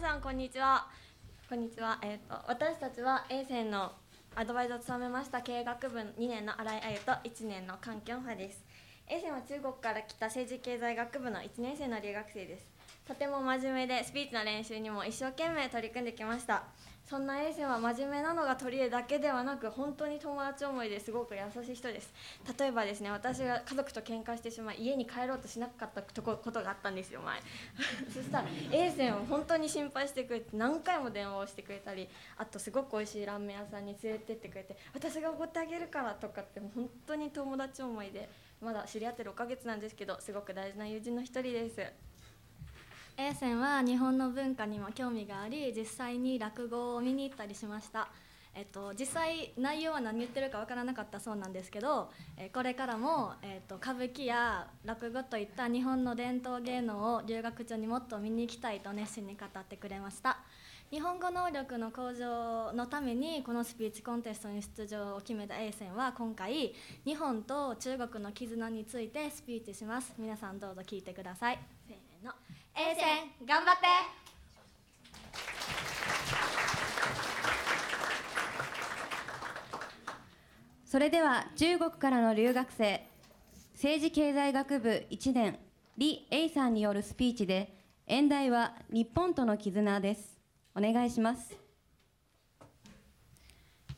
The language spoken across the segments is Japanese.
さんこんにちは。こんにちは、えーと、私たちは A 線のアドバイザーを務めました経営学部2年の新井あゆと1年の環境派です。A 線は中国から来た政治経済学部の1年生の留学生です。とても真面目でスピーチの練習にも一生懸命取り組んできました。そんな A 線は真面目なのが取り柄だけではなく本当に友達思いですごく優しい人です。例えばですね私が家族と喧嘩してしまい家に帰ろうとしなかったとこことがあったんですよ前。そしたら A 線を本当に心配してくれて何回も電話をしてくれたりあとすごく美味しいラーメン屋さんに連れてってくれて私がおごってあげるからとかって本当に友達思いでまだ知り合って6ヶ月なんですけどすごく大事な友人の一人です。A 線は日本の文化にも興味があり実際に落語を見に行ったりしました、えっと、実際内容は何言ってるか分からなかったそうなんですけど、えこれからも、えっと、歌舞伎や落語といった日本の伝統芸能を留学中にもっと見に行きたいと熱心に語ってくれました。日本語能力の向上のためにこのスピーチコンテストに出場を決めた A 線は今回日本と中国の絆についてスピーチします。皆さんどうぞ聞いてください。A 線頑張って。それでは中国からの留学生政治経済学部1年李 A さんによるスピーチで演題は日本との絆です。お願いします。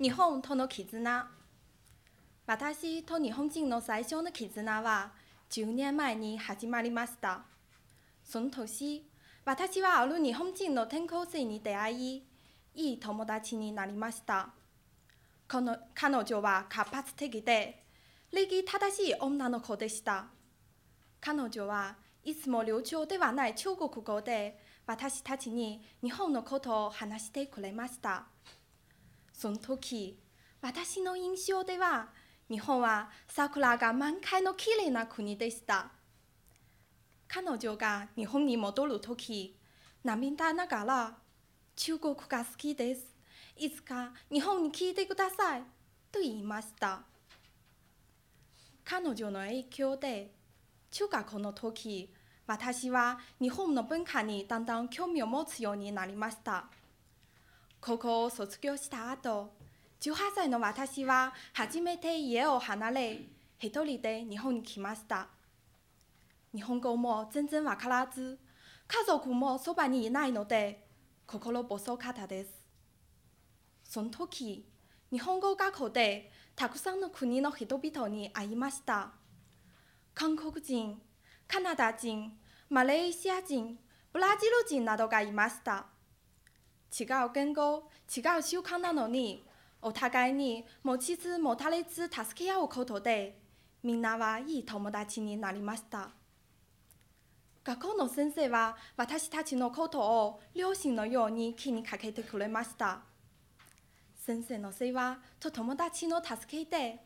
日本との絆。私と日本人の最初の絆は10年前に始まりましたその年、私はある日本人の転校生に出会い、いい友達になりました。この彼女は活発的で、礼儀正しい女の子でした。彼女はいつも流暢ではない中国語で私たちに日本のことを話してくれました。その時、私の印象では日本は桜が満開のきれいな国でした。彼女が日本に戻るとき、涙ながら、中国が好きです。いつか日本に来てください。と言いました。彼女の影響で、中学校の時、私は日本の文化にだんだん興味を持つようになりました。高校を卒業した後、18歳の私は初めて家を離れ、一人で日本に来ました。日本語も全然わからず、家族もそばにいないので、心細かったです。その時、日本語学校でたくさんの国の人々に会いました。韓国人、カナダ人、マレーシア人、ブラジル人などがいました。違う言語、違う習慣なのに、お互いに持ちつ持たれず助け合うことで、みんなはいい友達になりました。学校の先生は私たちのことを両親のように気にかけてくれました。先生の世話と友達の助けで、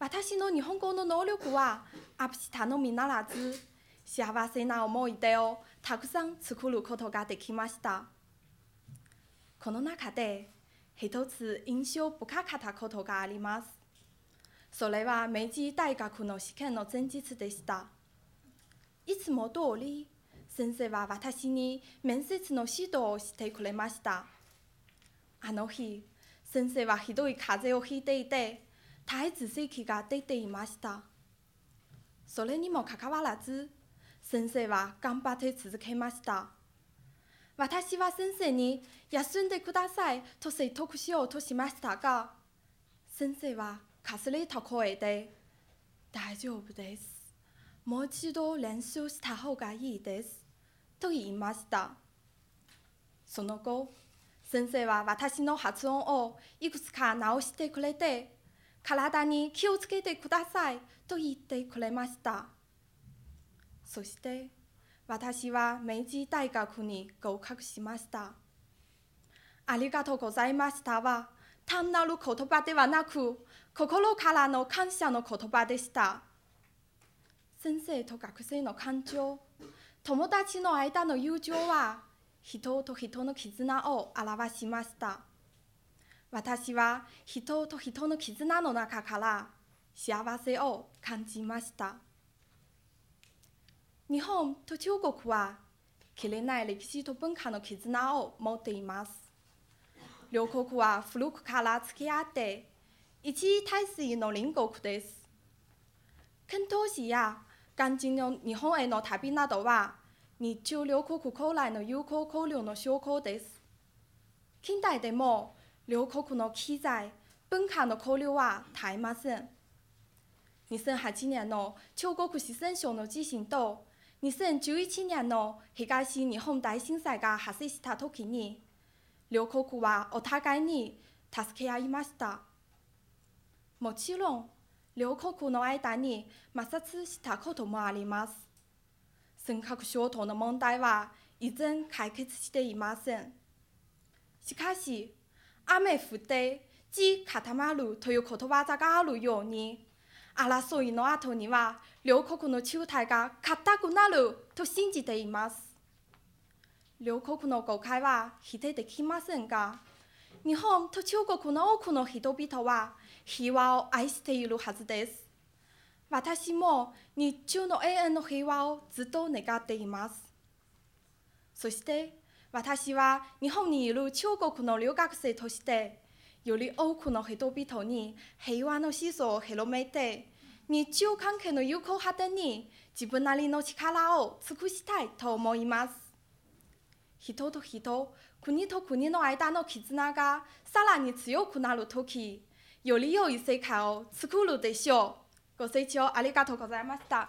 私の日本語の能力はアプしたのみならず、幸せな思い出をたくさん作ることができました。この中で一つ印象深かったことがあります。それは明治大学の試験の前日でした。いつも通り、先生は私に面接の指導をしてくれました。あの日、先生はひどい風邪をひいていて、体図咳が出ていました。それにもかかわらず、先生は頑張って続けました。私は先生に休んでくださいと説得しようとしましたが、先生はかすれた声で、大丈夫です。もう一度練習した方がいいです。と言いました。その後、先生は私の発音をいくつか直してくれて、体に気をつけてくださいと言ってくれました。そして、私は明治大学に合格しました。ありがとうございましたは、単なる言葉ではなく、心からの感謝の言葉でした。先生と学生の感情、友達の間の友情は人と人の絆を表しました。私は人と人の絆の中から幸せを感じました。日本と中国は綺麗ない歴史と文化の絆を持っています。両国は古くから付き合って、一位大水の隣国です。遣唐使や肝心の日本への旅などは、日中両国古来の友好交流の証拠です。近代でも両国の経済、文化の交流は絶えません。2008年の中国四川省の地震と2011年の東日本大震災が発生した時に、両国はお互いに助け合いました。もちろん、両国の間に摩擦したこともあります。尖閣諸島の問題は依然解決していません。しかし、雨降って地固まるということわざがあるように、争いの後には両国の中台が固くなると信じています。両国の誤解は否定できませんが、日本と中国の多くの人々は平和を愛しているはずです。私も日中の永遠の平和をずっと願っています。そして私は日本にいる中国の留学生として、より多くの人々に平和の思想を広めて、日中関係の友好発展に自分なりの力を尽くしたいと思います。人と人、国と国の間の絆がさらに強くなるとき、より良い世界を作るでしょう。ご清聴ありがとうございました。